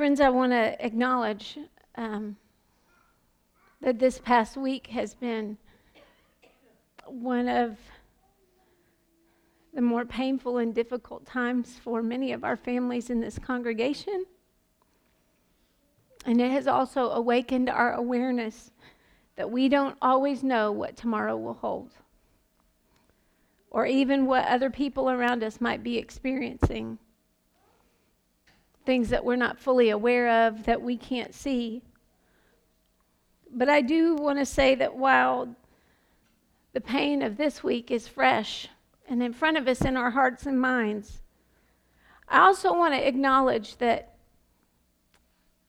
Friends, I want to acknowledge um, that this past week has been one of the more painful and difficult times for many of our families in this congregation. And it has also awakened our awareness that we don't always know what tomorrow will hold, or even what other people around us might be experiencing. Things that we're not fully aware of, that we can't see. But I do want to say that while the pain of this week is fresh and in front of us in our hearts and minds, I also want to acknowledge that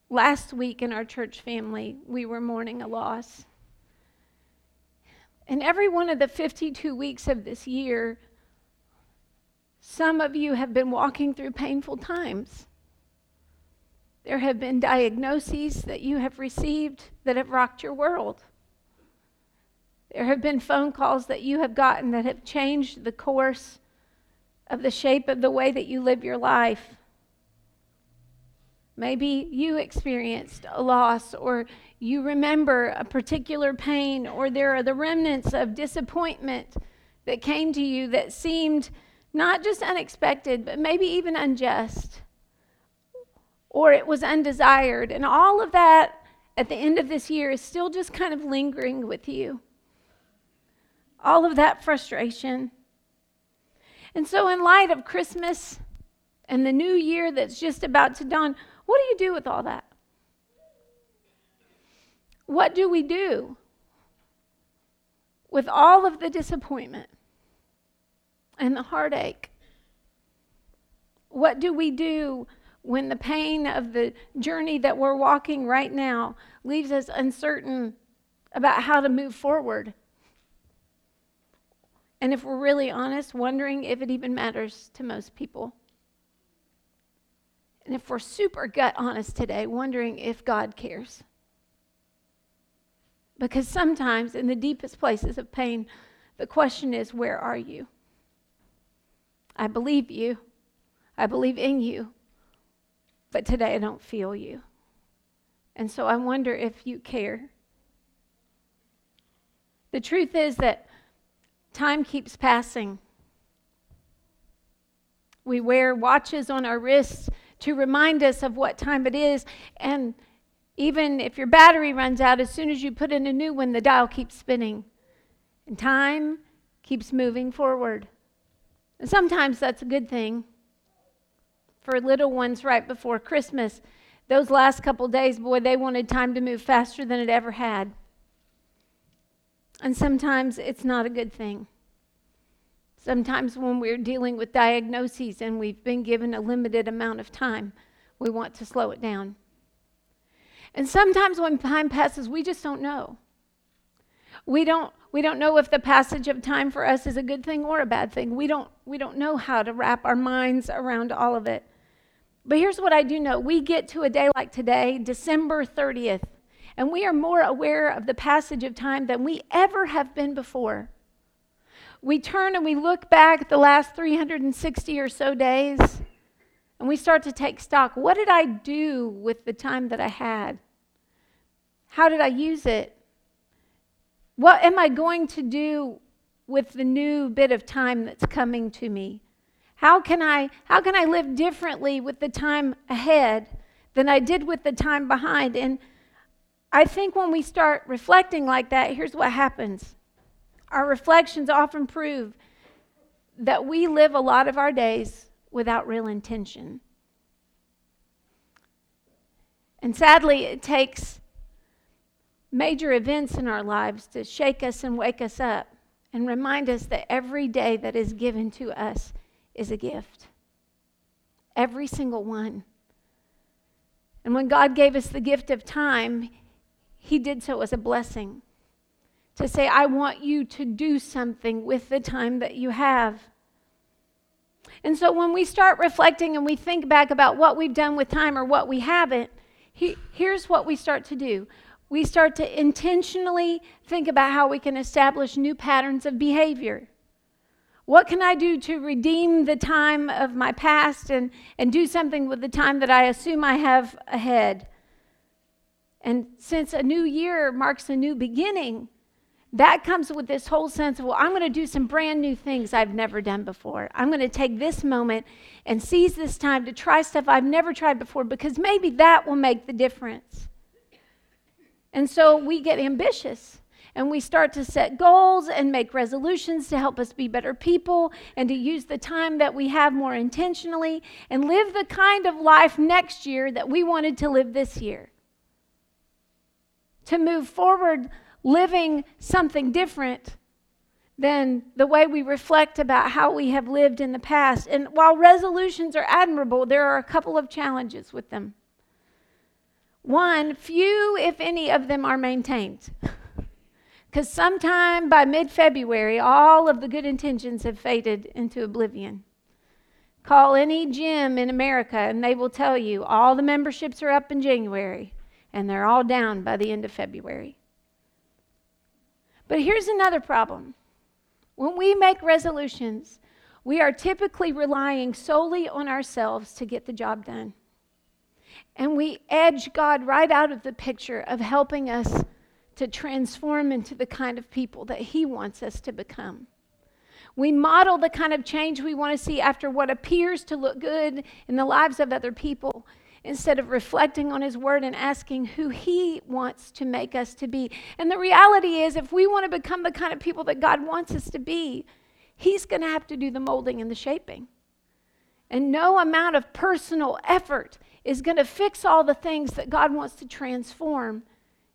last week in our church family, we were mourning a loss. And every one of the 52 weeks of this year, some of you have been walking through painful times. There have been diagnoses that you have received that have rocked your world. There have been phone calls that you have gotten that have changed the course of the shape of the way that you live your life. Maybe you experienced a loss, or you remember a particular pain, or there are the remnants of disappointment that came to you that seemed not just unexpected, but maybe even unjust or it was undesired. And all of that at the end of this year is still just kind of lingering with you. All of that frustration. And so, in light of Christmas and the new year that's just about to dawn, what do you do with all that? What do we do with all of the disappointment and the heartache? What do we do when the pain of the journey that we're walking right now leaves us uncertain about how to move forward. And if we're really honest, wondering if it even matters to most people. And if we're super gut honest today, wondering if God cares. Because sometimes in the deepest places of pain, the question is, where are you? I believe you. I believe in you but today I don't feel you. And so I wonder if you care. The truth is that time keeps passing. We wear watches on our wrists to remind us of what time it is. And even if your battery runs out, as soon as you put in a new one, the dial keeps spinning. And time keeps moving forward. And sometimes that's a good thing for little ones right before Christmas. Those last couple days, boy, they wanted time to move faster than it ever had. And sometimes it's not a good thing. Sometimes when we're dealing with diagnoses and we've been given a limited amount of time, we want to slow it down. And sometimes when time passes, we just don't know. We don't we don't know if the passage of time for us is a good thing or a bad thing. We don't we don't know how to wrap our minds around all of it. But here's what I do know we get to a day like today, December 30th, and we are more aware of the passage of time than we ever have been before. We turn and we look back at the last 360 or so days, and we start to take stock. What did I do with the time that I had? How did I use it? What am I going to do with the new bit of time that's coming to me? How can I how can I live differently with the time ahead than I did with the time behind? And I think when we start reflecting like that, here's what happens. Our reflections often prove that we live a lot of our days without real intention. And sadly, it takes major events in our lives to shake us and wake us up and remind us that every day that is given to us is a gift. Every single one. And when God gave us the gift of time, He did so as a blessing to say, I want you to do something with the time that you have. And so when we start reflecting and we think back about what we've done with time or what we haven't, he, here's what we start to do. We start to intentionally think about how we can establish new patterns of behavior. What can I do to redeem the time of my past and, and do something with the time that I assume I have ahead? And since a new year marks a new beginning, that comes with this whole sense of, well, I'm going to do some brand new things I've never done before. I'm going to take this moment and seize this time to try stuff I've never tried before because maybe that will make the difference. And so we get ambitious and we start to set goals and make resolutions to help us be better people and to use the time that we have more intentionally and live the kind of life next year that we wanted to live this year. To move forward living something different than the way we reflect about how we have lived in the past. And while resolutions are admirable, there are a couple of challenges with them. One, few, if any, of them are maintained. Because sometime by mid February, all of the good intentions have faded into oblivion. Call any gym in America, and they will tell you all the memberships are up in January, and they're all down by the end of February. But here's another problem when we make resolutions, we are typically relying solely on ourselves to get the job done. And we edge God right out of the picture of helping us to transform into the kind of people that He wants us to become. We model the kind of change we want to see after what appears to look good in the lives of other people instead of reflecting on His Word and asking who He wants to make us to be. And the reality is, if we want to become the kind of people that God wants us to be, He's going to have to do the molding and the shaping. And no amount of personal effort is going to fix all the things that God wants to transform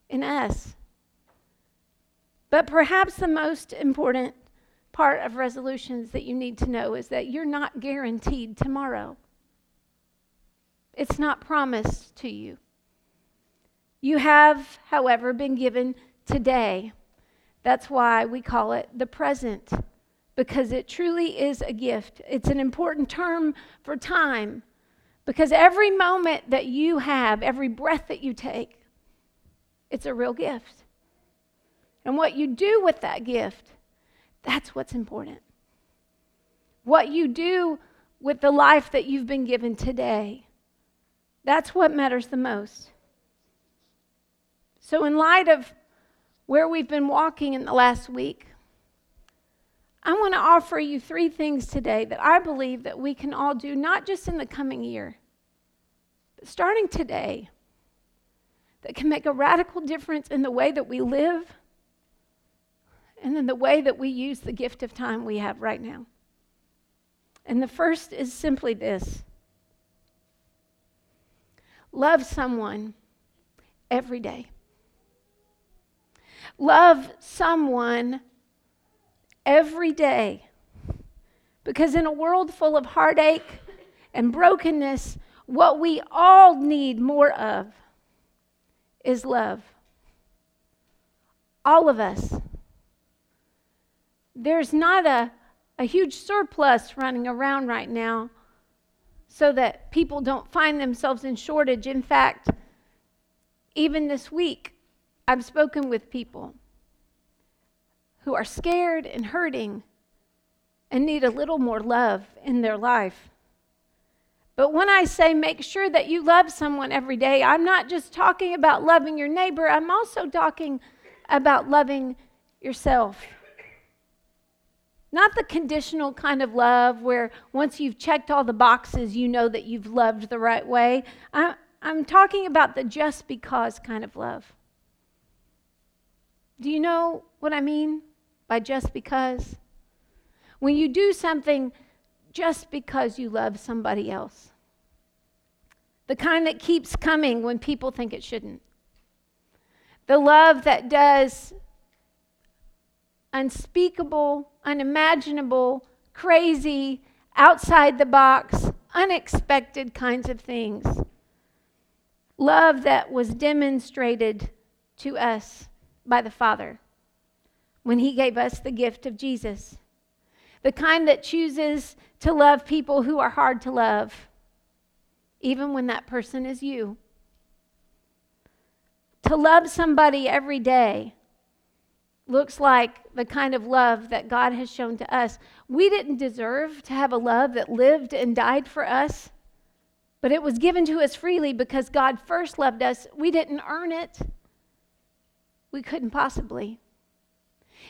in us. But perhaps the most important part of resolutions that you need to know is that you're not guaranteed tomorrow. It's not promised to you. You have, however, been given today. That's why we call it the present, because it truly is a gift. It's an important term for time, because every moment that you have, every breath that you take, it's a real gift. And what you do with that gift, that's what's important. What you do with the life that you've been given today that's what matters the most. So, in light of where we've been walking in the last week, I want to offer you three things today that I believe that we can all do, not just in the coming year, but starting today, that can make a radical difference in the way that we live and then the way that we use the gift of time we have right now. And the first is simply this Love someone every day. Love someone every day. Because in a world full of heartache and brokenness, what we all need more of is love. All of us. There's not a, a huge surplus running around right now so that people don't find themselves in shortage. In fact, even this week, I've spoken with people who are scared and hurting and need a little more love in their life. But when I say make sure that you love someone every day, I'm not just talking about loving your neighbor, I'm also talking about loving yourself. Not the conditional kind of love where once you've checked all the boxes, you know that you've loved the right way. I, I'm talking about the just because kind of love. Do you know what I mean by just because? When you do something just because you love somebody else. The kind that keeps coming when people think it shouldn't. The love that does unspeakable, unimaginable, crazy, outside the box, unexpected kinds of things. Love that was demonstrated to us by the Father when He gave us the gift of Jesus. The kind that chooses to love people who are hard to love, even when that person is you. To love somebody every day looks like the kind of love that God has shown to us. We didn't deserve to have a love that lived and died for us, but it was given to us freely because God first loved us. We didn't earn it, we couldn't possibly.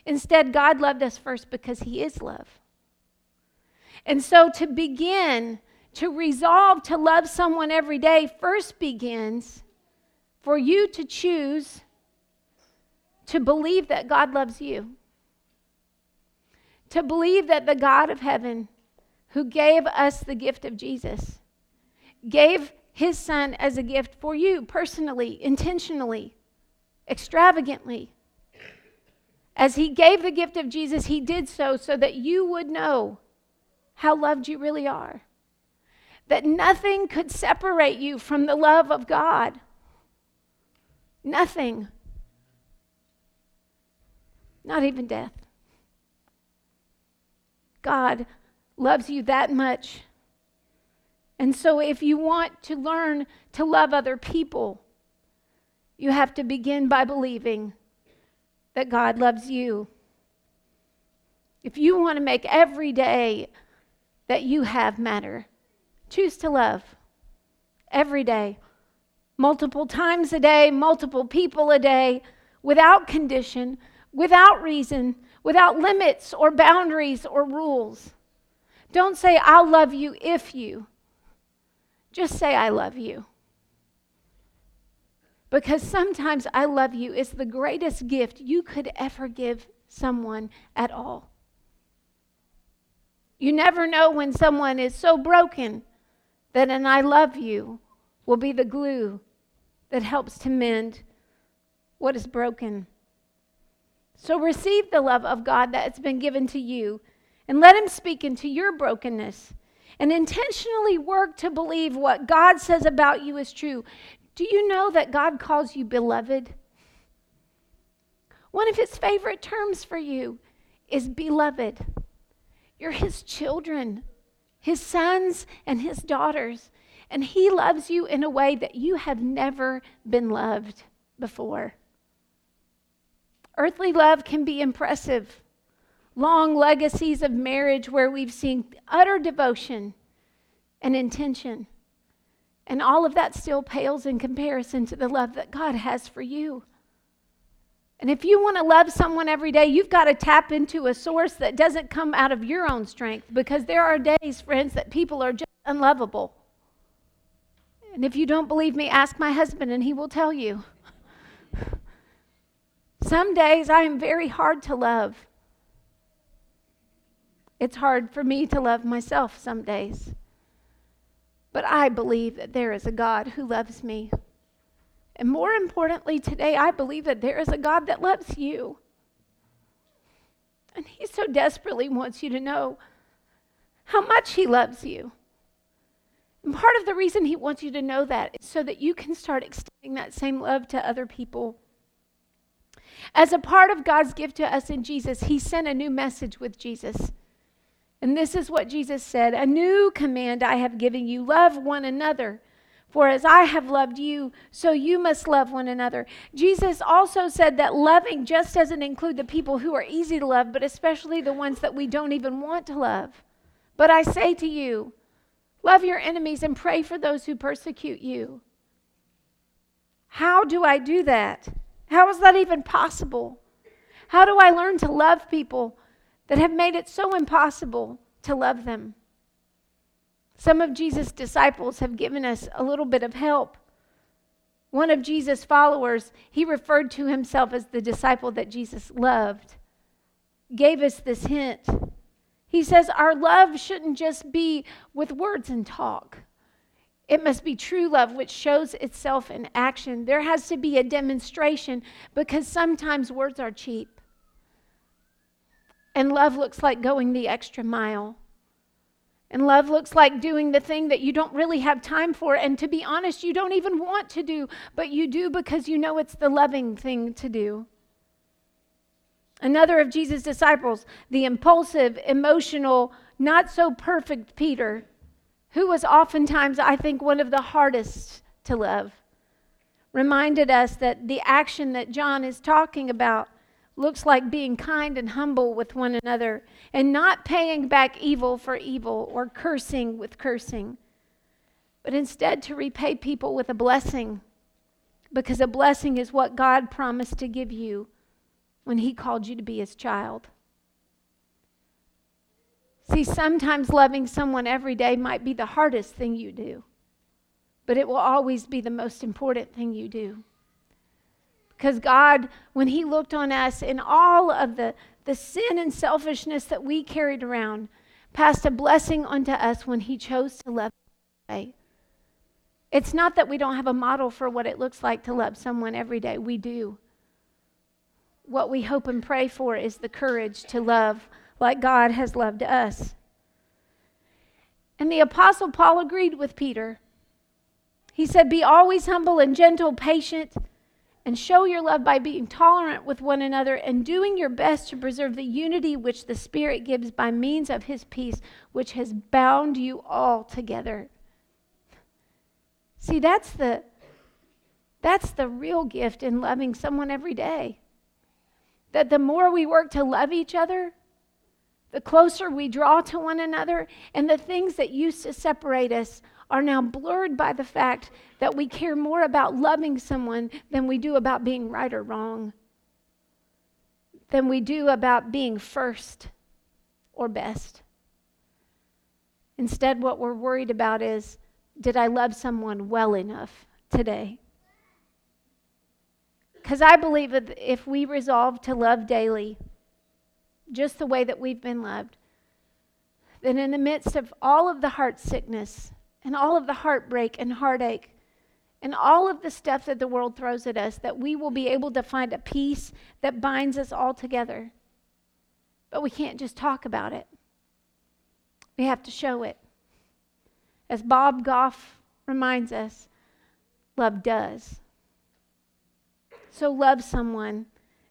Instead, God loved us first because He is love. And so to begin, to resolve to love someone every day, first begins for you to choose to believe that God loves you, to believe that the God of heaven, who gave us the gift of Jesus, gave his son as a gift for you personally, intentionally, extravagantly. As he gave the gift of Jesus, he did so so that you would know how loved you really are. That nothing could separate you from the love of God. Nothing. Not even death. God loves you that much. And so, if you want to learn to love other people, you have to begin by believing that God loves you. If you want to make every day that you have matter, choose to love every day, multiple times a day, multiple people a day, without condition, without reason, without limits or boundaries or rules. Don't say, I'll love you if you. Just say, I love you. Because sometimes I love you is the greatest gift you could ever give someone at all. You never know when someone is so broken that an I love you will be the glue that helps to mend what is broken. So receive the love of God that's been given to you and let Him speak into your brokenness and intentionally work to believe what God says about you is true. Do you know that God calls you beloved? One of His favorite terms for you is beloved. You're His children, His sons and His daughters, and He loves you in a way that you have never been loved before. Earthly love can be impressive. Long legacies of marriage where we've seen utter devotion and intention. And all of that still pales in comparison to the love that God has for you. And if you want to love someone every day, you've got to tap into a source that doesn't come out of your own strength because there are days, friends, that people are just unlovable. And if you don't believe me, ask my husband and he will tell you. Some days I am very hard to love. It's hard for me to love myself some days. But I believe that there is a God who loves me. And more importantly, today, I believe that there is a God that loves you. And He so desperately wants you to know how much He loves you. And part of the reason He wants you to know that is so that you can start extending that same love to other people. As a part of God's gift to us in Jesus, He sent a new message with Jesus. And this is what Jesus said A new command I have given you love one another. For as I have loved you, so you must love one another. Jesus also said that loving just doesn't include the people who are easy to love, but especially the ones that we don't even want to love. But I say to you, love your enemies and pray for those who persecute you. How do I do that? How is that even possible? How do I learn to love people that have made it so impossible to love them? Some of Jesus' disciples have given us a little bit of help. One of Jesus' followers, he referred to himself as the disciple that Jesus loved, gave us this hint. He says, Our love shouldn't just be with words and talk. It must be true love, which shows itself in action. There has to be a demonstration because sometimes words are cheap. And love looks like going the extra mile. And love looks like doing the thing that you don't really have time for. And to be honest, you don't even want to do, but you do because you know it's the loving thing to do. Another of Jesus' disciples, the impulsive, emotional, not so perfect Peter, who was oftentimes, I think, one of the hardest to love, reminded us that the action that John is talking about looks like being kind and humble with one another and not paying back evil for evil or cursing with cursing, but instead to repay people with a blessing because a blessing is what God promised to give you when He called you to be His child. See, sometimes loving someone every day might be the hardest thing you do, but it will always be the most important thing you do. Because God, when He looked on us in all of the, the sin and selfishness that we carried around, passed a blessing unto us when He chose to love us. It's not that we don't have a model for what it looks like to love someone every day. We do. What we hope and pray for is the courage to love like God has loved us. And the Apostle Paul agreed with Peter. He said, Be always humble and gentle, patient and show your love by being tolerant with one another and doing your best to preserve the unity which the Spirit gives by means of his peace, which has bound you all together. See, that's the that's the real gift in loving someone every day. That the more we work to love each other, the closer we draw to one another, and the things that used to separate us are now blurred by the fact that we care more about loving someone than we do about being right or wrong, than we do about being first or best. Instead, what we're worried about is did I love someone well enough today? Because I believe if we resolve to love daily, just the way that we've been loved, then in the midst of all of the heart sickness and all of the heartbreak and heartache and all of the stuff that the world throws at us, that we will be able to find a peace that binds us all together. But we can't just talk about it, we have to show it. As Bob Goff reminds us, love does. So love someone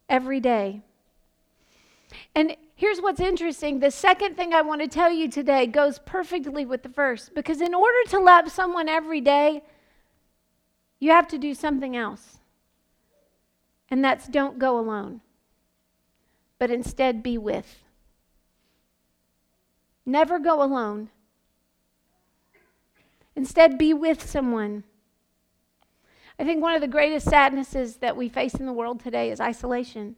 every day. And here's what's interesting the second thing I want to tell you today goes perfectly with the first because in order to love someone every day, you have to do something else. And that's don't go alone, but instead be with. Never go alone. Instead, be with someone. I think one of the greatest sadnesses that we face in the world today is isolation.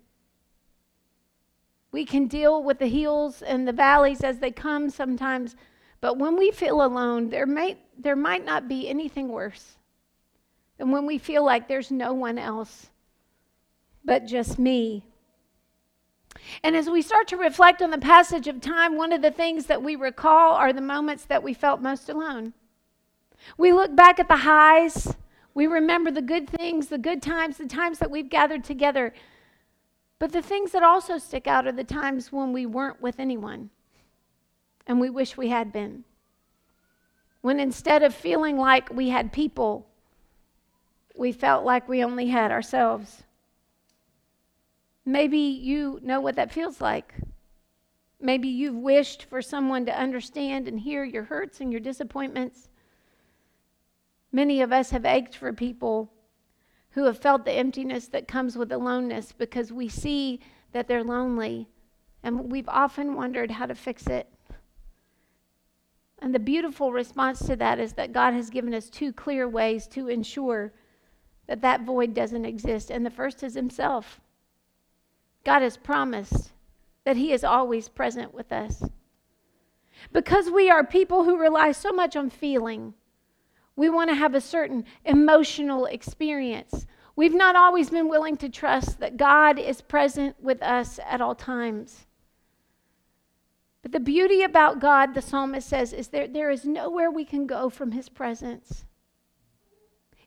We can deal with the hills and the valleys as they come sometimes, but when we feel alone, there, may, there might not be anything worse than when we feel like there's no one else but just me. And as we start to reflect on the passage of time, one of the things that we recall are the moments that we felt most alone. We look back at the highs, we remember the good things, the good times, the times that we've gathered together. But the things that also stick out are the times when we weren't with anyone and we wish we had been. When instead of feeling like we had people, we felt like we only had ourselves. Maybe you know what that feels like. Maybe you've wished for someone to understand and hear your hurts and your disappointments. Many of us have ached for people who have felt the emptiness that comes with aloneness because we see that they're lonely and we've often wondered how to fix it. And the beautiful response to that is that God has given us two clear ways to ensure that that void doesn't exist. And the first is Himself. God has promised that He is always present with us. Because we are people who rely so much on feeling we want to have a certain emotional experience. We've not always been willing to trust that God is present with us at all times. But the beauty about God, the psalmist says, is there, there is nowhere we can go from his presence.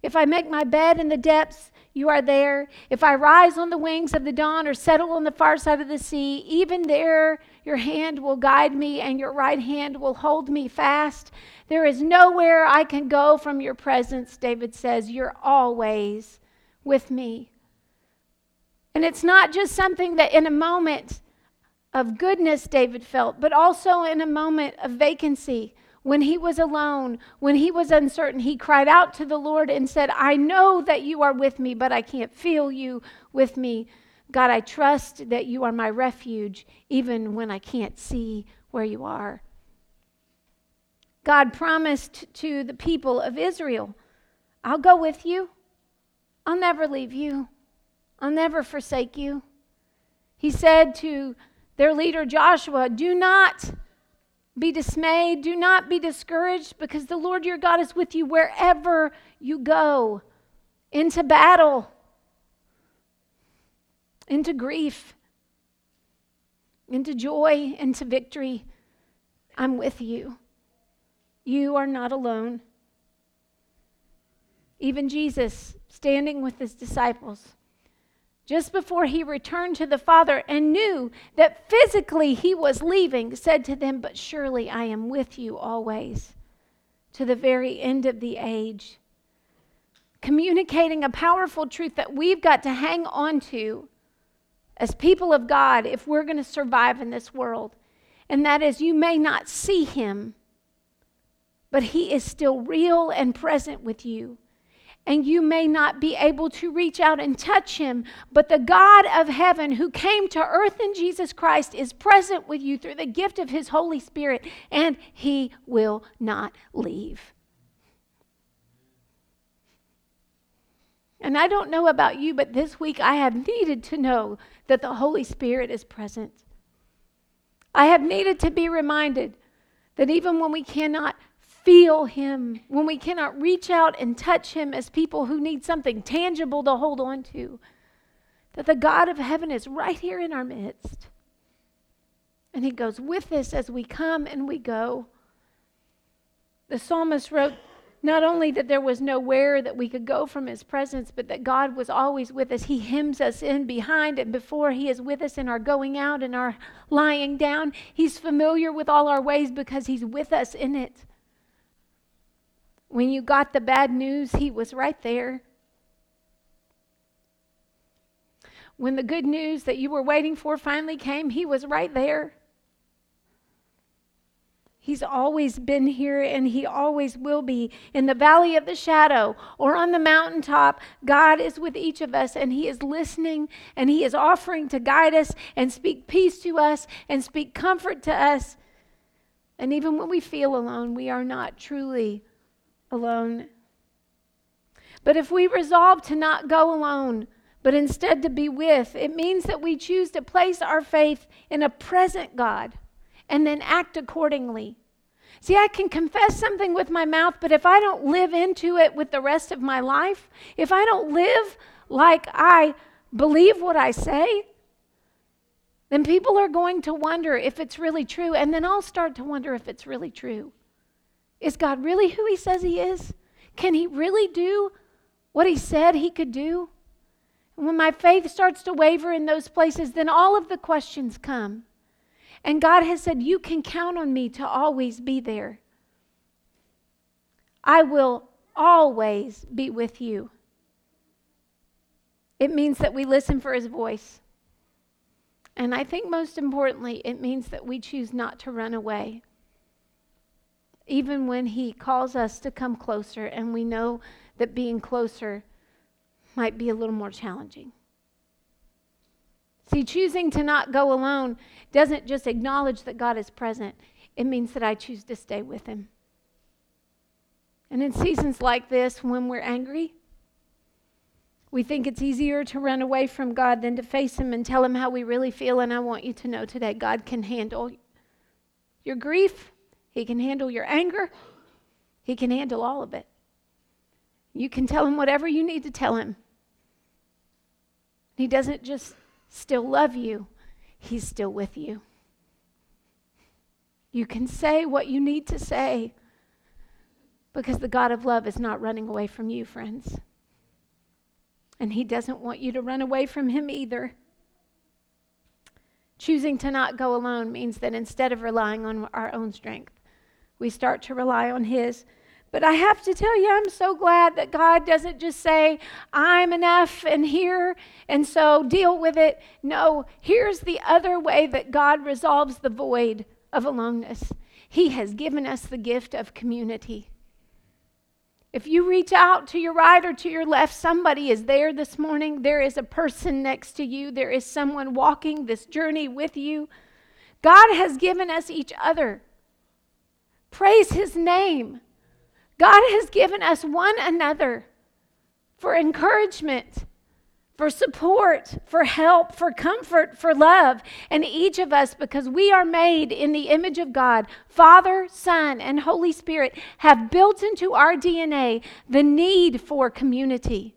If I make my bed in the depths, you are there. If I rise on the wings of the dawn or settle on the far side of the sea, even there your hand will guide me and your right hand will hold me fast. There is nowhere I can go from your presence, David says. You're always with me. And it's not just something that in a moment of goodness David felt, but also in a moment of vacancy when he was alone, when he was uncertain, he cried out to the Lord and said, I know that you are with me, but I can't feel you with me. God, I trust that you are my refuge even when I can't see where you are. God promised to the people of Israel, I'll go with you. I'll never leave you. I'll never forsake you. He said to their leader Joshua, Do not be dismayed, do not be discouraged, because the Lord your God is with you wherever you go into battle, into grief, into joy, into victory. I'm with you. You are not alone. Even Jesus, standing with his disciples, just before he returned to the Father and knew that physically he was leaving, said to them, But surely I am with you always to the very end of the age. Communicating a powerful truth that we've got to hang on to as people of God if we're going to survive in this world. And that is, you may not see him, but he is still real and present with you and you may not be able to reach out and touch him, but the God of heaven who came to earth in Jesus Christ is present with you through the gift of his Holy Spirit, and he will not leave. And I don't know about you, but this week I have needed to know that the Holy Spirit is present. I have needed to be reminded that even when we cannot feel Him, when we cannot reach out and touch Him as people who need something tangible to hold on to, that the God of heaven is right here in our midst. And He goes with us as we come and we go. The psalmist wrote not only that there was nowhere that we could go from His presence, but that God was always with us. He hems us in behind and before. He is with us in our going out and our lying down. He's familiar with all our ways because He's with us in it. When you got the bad news, he was right there. When the good news that you were waiting for finally came, he was right there. He's always been here and he always will be. In the valley of the shadow or on the mountaintop, God is with each of us and he is listening and he is offering to guide us and speak peace to us and speak comfort to us. And even when we feel alone, we are not truly alone. But if we resolve to not go alone, but instead to be with, it means that we choose to place our faith in a present God and then act accordingly. See, I can confess something with my mouth, but if I don't live into it with the rest of my life, if I don't live like I believe what I say, then people are going to wonder if it's really true, and then I'll start to wonder if it's really true. Is God really who he says he is? Can he really do what he said he could do? And when my faith starts to waver in those places, then all of the questions come. And God has said, You can count on me to always be there. I will always be with you. It means that we listen for his voice. And I think most importantly, it means that we choose not to run away even when He calls us to come closer, and we know that being closer might be a little more challenging. See, choosing to not go alone doesn't just acknowledge that God is present, it means that I choose to stay with Him. And in seasons like this, when we're angry, we think it's easier to run away from God than to face Him and tell Him how we really feel. And I want you to know today God can handle your grief, he can handle your anger. He can handle all of it. You can tell him whatever you need to tell him. He doesn't just still love you, he's still with you. You can say what you need to say because the God of love is not running away from you, friends. And he doesn't want you to run away from him either. Choosing to not go alone means that instead of relying on our own strength, we start to rely on His. But I have to tell you, I'm so glad that God doesn't just say, I'm enough and here, and so deal with it. No, here's the other way that God resolves the void of aloneness He has given us the gift of community. If you reach out to your right or to your left, somebody is there this morning. There is a person next to you. There is someone walking this journey with you. God has given us each other. Praise his name. God has given us one another for encouragement, for support, for help, for comfort, for love. And each of us, because we are made in the image of God, Father, Son, and Holy Spirit, have built into our DNA the need for community.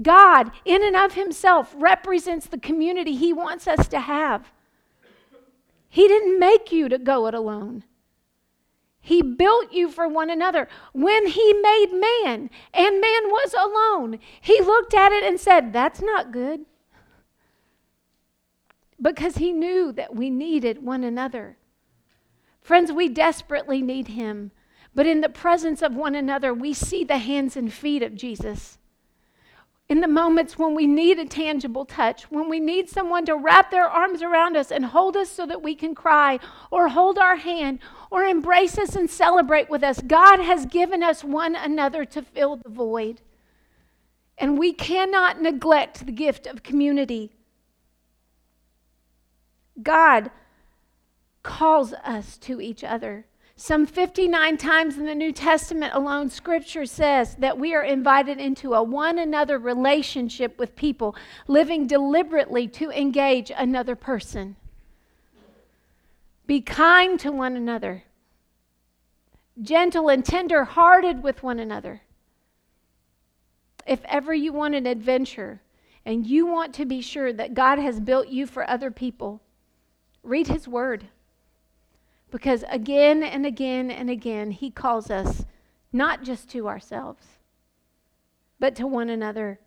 God, in and of Himself, represents the community He wants us to have. He didn't make you to go it alone. He built you for one another. When He made man and man was alone, He looked at it and said, That's not good. Because He knew that we needed one another. Friends, we desperately need Him. But in the presence of one another, we see the hands and feet of Jesus in the moments when we need a tangible touch, when we need someone to wrap their arms around us and hold us so that we can cry, or hold our hand, or embrace us and celebrate with us, God has given us one another to fill the void. And we cannot neglect the gift of community. God calls us to each other. Some 59 times in the New Testament alone, Scripture says that we are invited into a one another relationship with people, living deliberately to engage another person. Be kind to one another, gentle and tender hearted with one another. If ever you want an adventure and you want to be sure that God has built you for other people, read His Word. Because again and again and again, he calls us not just to ourselves, but to one another.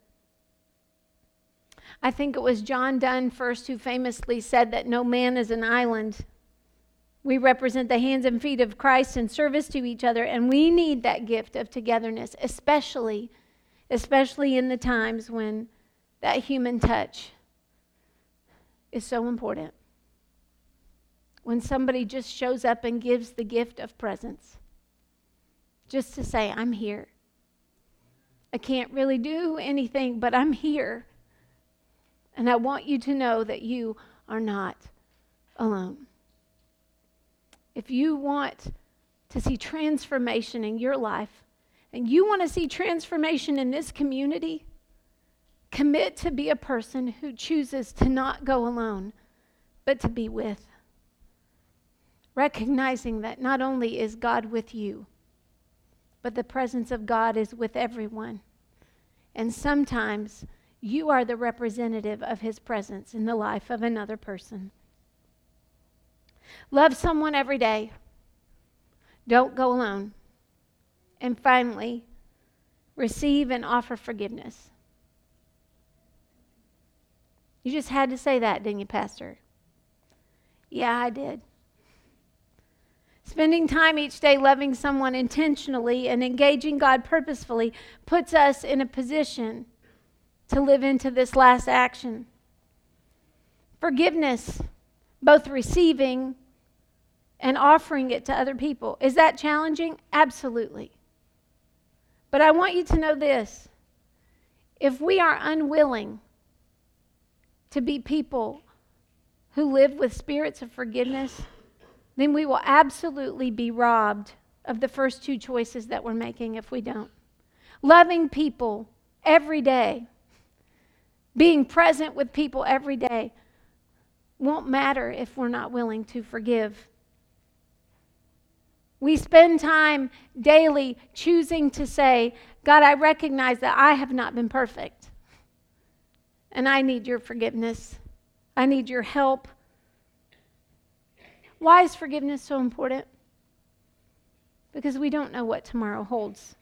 I think it was John Donne first who famously said that no man is an island. We represent the hands and feet of Christ in service to each other, and we need that gift of togetherness, especially, especially in the times when that human touch is so important when somebody just shows up and gives the gift of presence. Just to say, I'm here. I can't really do anything, but I'm here. And I want you to know that you are not alone. If you want to see transformation in your life, and you want to see transformation in this community, commit to be a person who chooses to not go alone, but to be with recognizing that not only is God with you, but the presence of God is with everyone. And sometimes you are the representative of his presence in the life of another person. Love someone every day. Don't go alone. And finally, receive and offer forgiveness. You just had to say that, didn't you, Pastor? Yeah, I did. Spending time each day loving someone intentionally and engaging God purposefully puts us in a position to live into this last action. Forgiveness, both receiving and offering it to other people. Is that challenging? Absolutely. But I want you to know this if we are unwilling to be people who live with spirits of forgiveness, then we will absolutely be robbed of the first two choices that we're making if we don't. Loving people every day, being present with people every day, won't matter if we're not willing to forgive. We spend time daily choosing to say, God, I recognize that I have not been perfect. And I need your forgiveness. I need your help. Why is forgiveness so important? Because we don't know what tomorrow holds.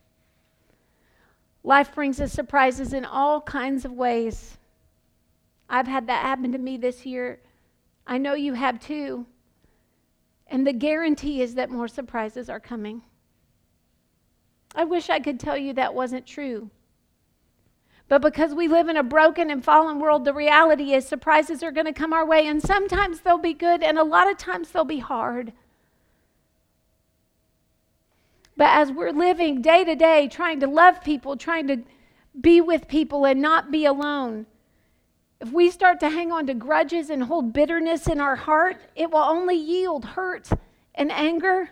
Life brings us surprises in all kinds of ways. I've had that happen to me this year. I know you have too. And the guarantee is that more surprises are coming. I wish I could tell you that wasn't true. But because we live in a broken and fallen world, the reality is surprises are going to come our way, and sometimes they'll be good, and a lot of times they'll be hard. But as we're living day to day, trying to love people, trying to be with people and not be alone, if we start to hang on to grudges and hold bitterness in our heart, it will only yield hurt and anger,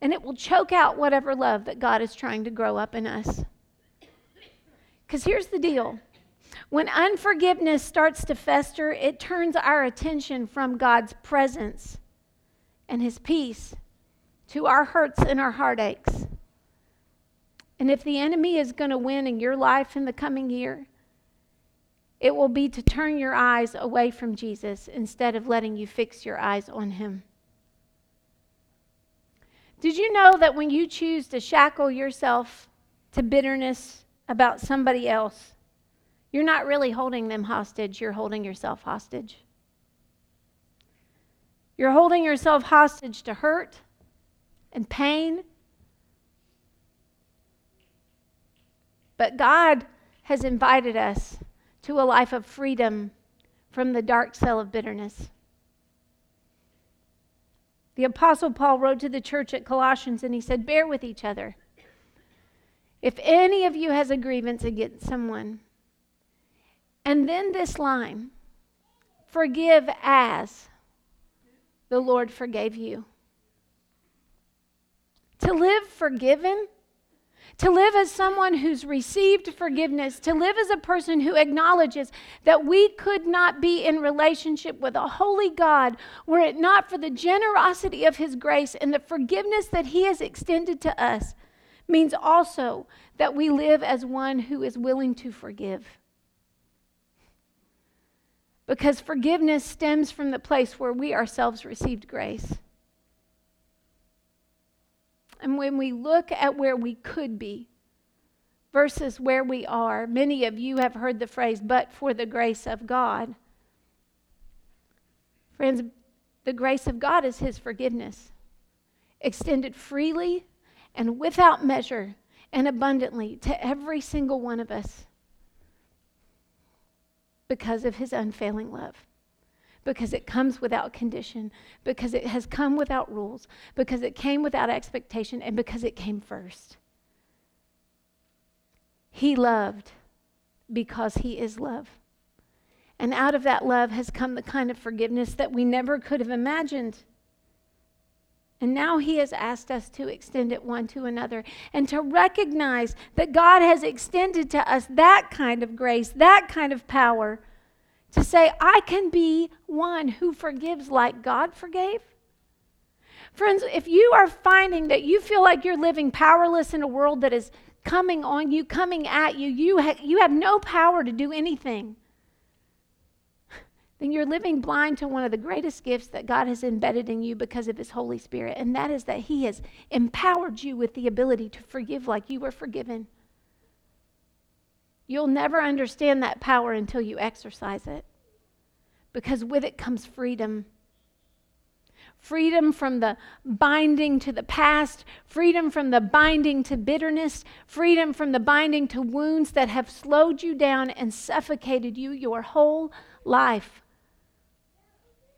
and it will choke out whatever love that God is trying to grow up in us. Because here's the deal when unforgiveness starts to fester, it turns our attention from God's presence and His peace to our hurts and our heartaches. And if the enemy is going to win in your life in the coming year, it will be to turn your eyes away from Jesus instead of letting you fix your eyes on Him. Did you know that when you choose to shackle yourself to bitterness about somebody else, you're not really holding them hostage, you're holding yourself hostage. You're holding yourself hostage to hurt and pain. But God has invited us to a life of freedom from the dark cell of bitterness. The Apostle Paul wrote to the church at Colossians and he said, Bear with each other. If any of you has a grievance against someone, and then this line forgive as the Lord forgave you. To live forgiven, to live as someone who's received forgiveness, to live as a person who acknowledges that we could not be in relationship with a holy God were it not for the generosity of His grace and the forgiveness that He has extended to us, means also that we live as one who is willing to forgive. Because forgiveness stems from the place where we ourselves received grace. And when we look at where we could be versus where we are, many of you have heard the phrase, but for the grace of God. Friends, the grace of God is His forgiveness, extended freely and without measure and abundantly to every single one of us because of his unfailing love. Because it comes without condition, because it has come without rules, because it came without expectation, and because it came first. He loved because he is love. And out of that love has come the kind of forgiveness that we never could have imagined. And now he has asked us to extend it one to another and to recognize that God has extended to us that kind of grace, that kind of power to say, I can be one who forgives like God forgave. Friends, if you are finding that you feel like you're living powerless in a world that is coming on you, coming at you, you, ha- you have no power to do anything then you're living blind to one of the greatest gifts that God has embedded in you because of His Holy Spirit, and that is that He has empowered you with the ability to forgive like you were forgiven. You'll never understand that power until you exercise it, because with it comes freedom. Freedom from the binding to the past, freedom from the binding to bitterness, freedom from the binding to wounds that have slowed you down and suffocated you your whole life.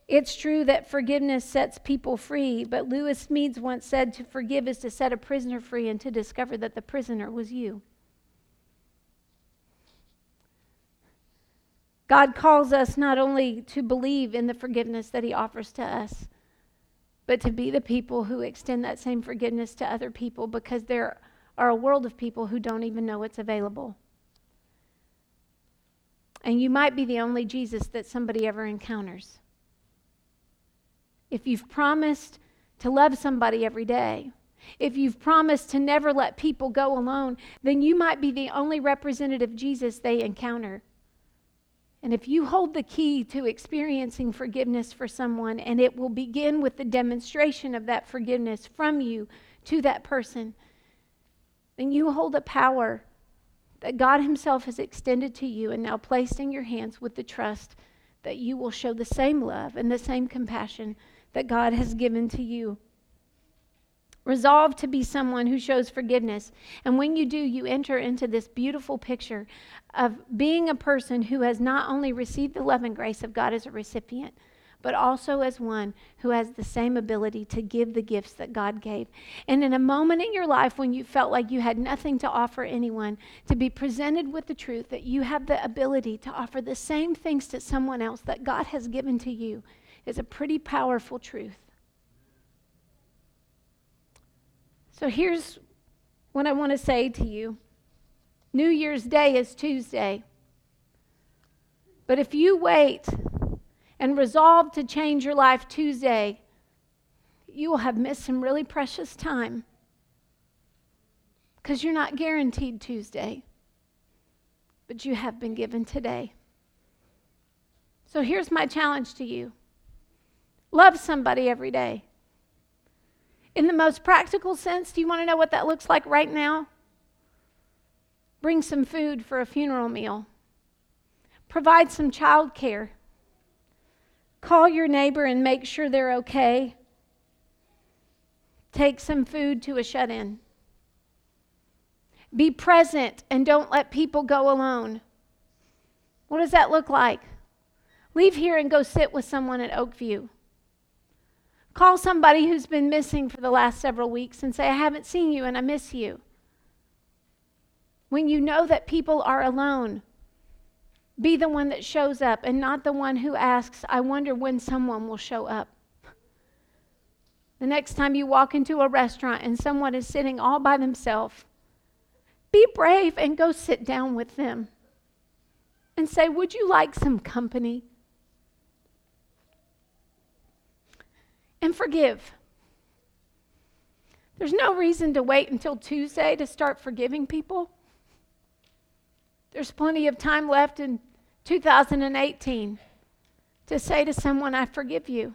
It's true that forgiveness sets people free, but Lewis Smedes once said to forgive is to set a prisoner free and to discover that the prisoner was you. God calls us not only to believe in the forgiveness that He offers to us, but to be the people who extend that same forgiveness to other people because there are a world of people who don't even know it's available. And you might be the only Jesus that somebody ever encounters if you've promised to love somebody every day, if you've promised to never let people go alone, then you might be the only representative Jesus they encounter. And if you hold the key to experiencing forgiveness for someone, and it will begin with the demonstration of that forgiveness from you to that person, then you hold a power that God Himself has extended to you and now placed in your hands with the trust that you will show the same love and the same compassion that God has given to you. Resolve to be someone who shows forgiveness. And when you do, you enter into this beautiful picture of being a person who has not only received the love and grace of God as a recipient, but also as one who has the same ability to give the gifts that God gave. And in a moment in your life when you felt like you had nothing to offer anyone, to be presented with the truth that you have the ability to offer the same things to someone else that God has given to you is a pretty powerful truth. So here's what I want to say to you New Year's Day is Tuesday. But if you wait and resolve to change your life Tuesday, you will have missed some really precious time because you're not guaranteed Tuesday, but you have been given today. So here's my challenge to you love somebody every day. In the most practical sense, do you want to know what that looks like right now? Bring some food for a funeral meal. Provide some child care. Call your neighbor and make sure they're okay. Take some food to a shut in. Be present and don't let people go alone. What does that look like? Leave here and go sit with someone at Oakview. Call somebody who's been missing for the last several weeks and say, I haven't seen you and I miss you. When you know that people are alone, be the one that shows up and not the one who asks, I wonder when someone will show up. The next time you walk into a restaurant and someone is sitting all by themselves, be brave and go sit down with them and say, Would you like some company? And forgive. There's no reason to wait until Tuesday to start forgiving people. There's plenty of time left in 2018 to say to someone, I forgive you.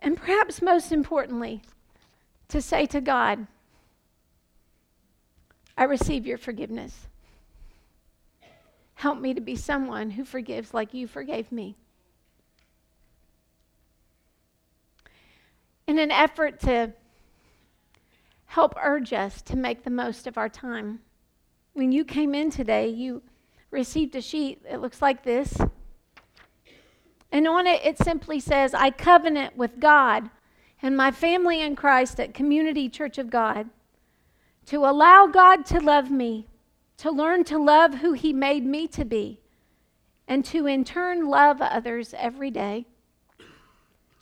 And perhaps most importantly, to say to God, I receive your forgiveness. Help me to be someone who forgives like you forgave me. In an effort to help urge us to make the most of our time, when you came in today, you received a sheet. It looks like this. And on it, it simply says, I covenant with God and my family in Christ at Community Church of God to allow God to love me, to learn to love who He made me to be, and to in turn love others every day,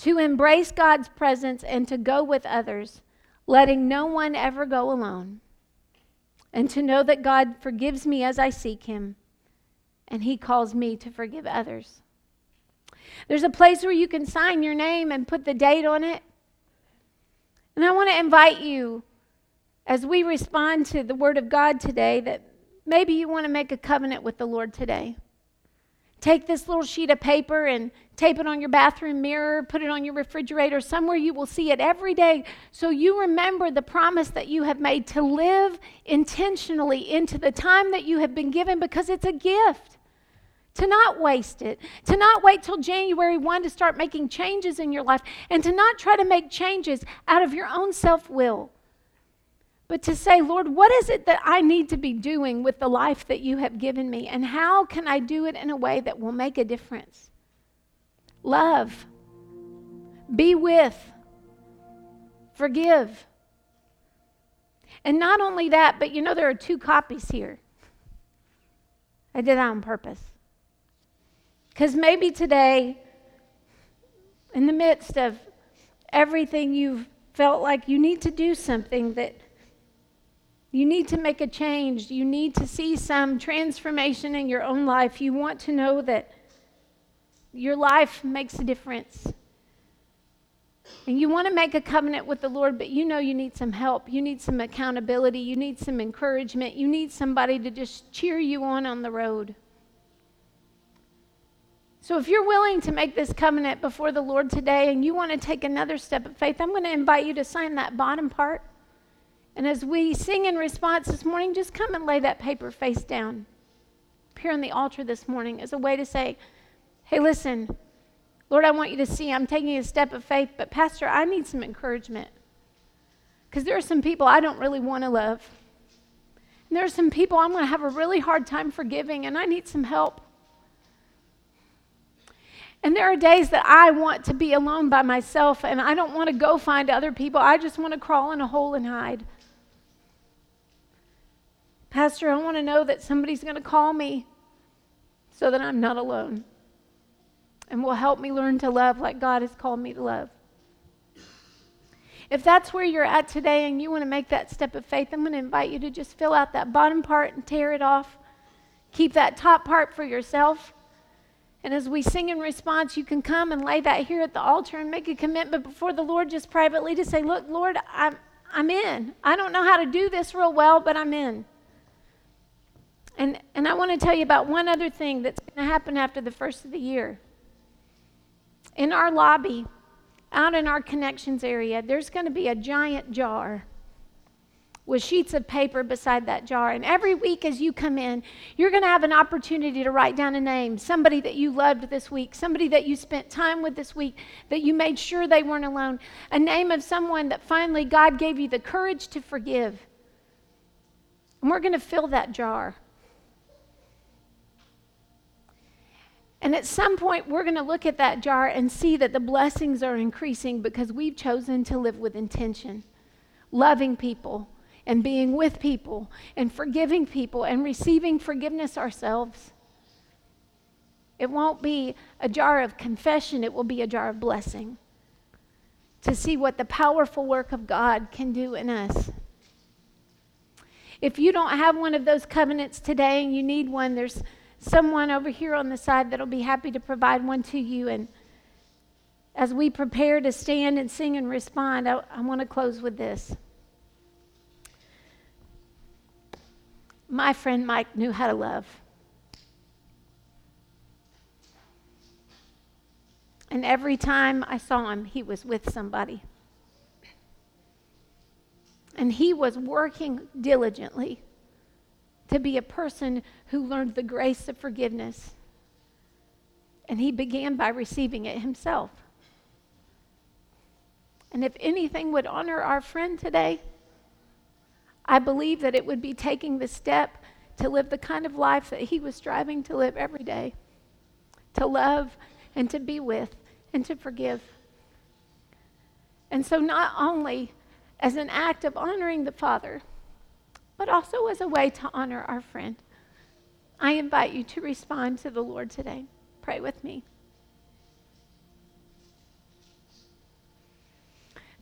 to embrace God's presence and to go with others, letting no one ever go alone and to know that God forgives me as I seek Him, and He calls me to forgive others. There's a place where you can sign your name and put the date on it. And I want to invite you, as we respond to the Word of God today, that maybe you want to make a covenant with the Lord today. Take this little sheet of paper and tape it on your bathroom mirror, put it on your refrigerator, somewhere you will see it every day. So you remember the promise that you have made to live intentionally into the time that you have been given because it's a gift. To not waste it, to not wait till January 1 to start making changes in your life, and to not try to make changes out of your own self will but to say, Lord, what is it that I need to be doing with the life that you have given me? And how can I do it in a way that will make a difference? Love, be with, forgive. And not only that, but you know, there are two copies here. I did that on purpose. Because maybe today, in the midst of everything you've felt like you need to do something that you need to make a change. You need to see some transformation in your own life. You want to know that your life makes a difference. And you want to make a covenant with the Lord, but you know you need some help. You need some accountability. You need some encouragement. You need somebody to just cheer you on on the road. So, if you're willing to make this covenant before the Lord today and you want to take another step of faith, I'm going to invite you to sign that bottom part. And as we sing in response this morning, just come and lay that paper face down here on the altar this morning as a way to say, hey, listen, Lord, I want you to see I'm taking a step of faith, but Pastor, I need some encouragement. Because there are some people I don't really want to love. And there are some people I'm going to have a really hard time forgiving, and I need some help. And there are days that I want to be alone by myself and I don't want to go find other people. I just want to crawl in a hole and hide. Pastor, I want to know that somebody's going to call me so that I'm not alone and will help me learn to love like God has called me to love. If that's where you're at today and you want to make that step of faith, I'm going to invite you to just fill out that bottom part and tear it off. Keep that top part for yourself. And as we sing in response, you can come and lay that here at the altar and make a commitment before the Lord just privately to say, Look, Lord, I'm, I'm in. I don't know how to do this real well, but I'm in. And, and I want to tell you about one other thing that's going to happen after the first of the year. In our lobby, out in our connections area, there's going to be a giant jar with sheets of paper beside that jar. And every week as you come in, you're going to have an opportunity to write down a name somebody that you loved this week, somebody that you spent time with this week, that you made sure they weren't alone, a name of someone that finally God gave you the courage to forgive. And we're going to fill that jar. And at some point, we're going to look at that jar and see that the blessings are increasing because we've chosen to live with intention, loving people, and being with people and forgiving people and receiving forgiveness ourselves. It won't be a jar of confession, it will be a jar of blessing to see what the powerful work of God can do in us. If you don't have one of those covenants today and you need one, there's someone over here on the side that'll be happy to provide one to you. And as we prepare to stand and sing and respond, I, I want to close with this. my friend Mike knew how to love. And every time I saw him, he was with somebody. And he was working diligently to be a person who learned the grace of forgiveness. And he began by receiving it himself. And if anything would honor our friend today, I believe that it would be taking the step to live the kind of life that he was striving to live every day to love and to be with and to forgive. And so, not only as an act of honoring the Father, but also as a way to honor our friend, I invite you to respond to the Lord today. Pray with me.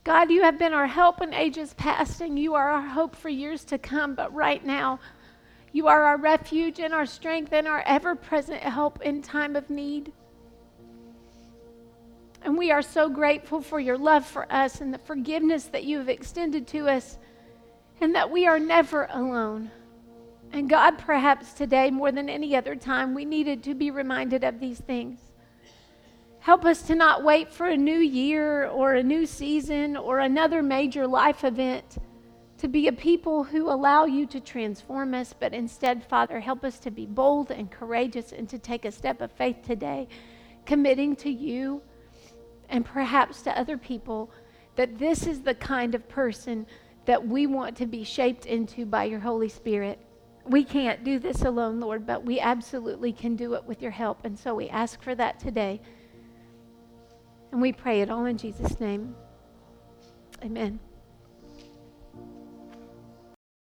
God, you have been our help in ages past, and you are our hope for years to come. But right now, you are our refuge and our strength and our ever present help in time of need. And we are so grateful for your love for us and the forgiveness that you have extended to us, and that we are never alone. And God, perhaps today, more than any other time, we needed to be reminded of these things. Help us to not wait for a new year or a new season or another major life event to be a people who allow you to transform us, but instead, Father, help us to be bold and courageous and to take a step of faith today, committing to you and perhaps to other people that this is the kind of person that we want to be shaped into by your Holy Spirit. We can't do this alone, Lord, but we absolutely can do it with your help. And so we ask for that today. And we pray it all in Jesus' name. Amen.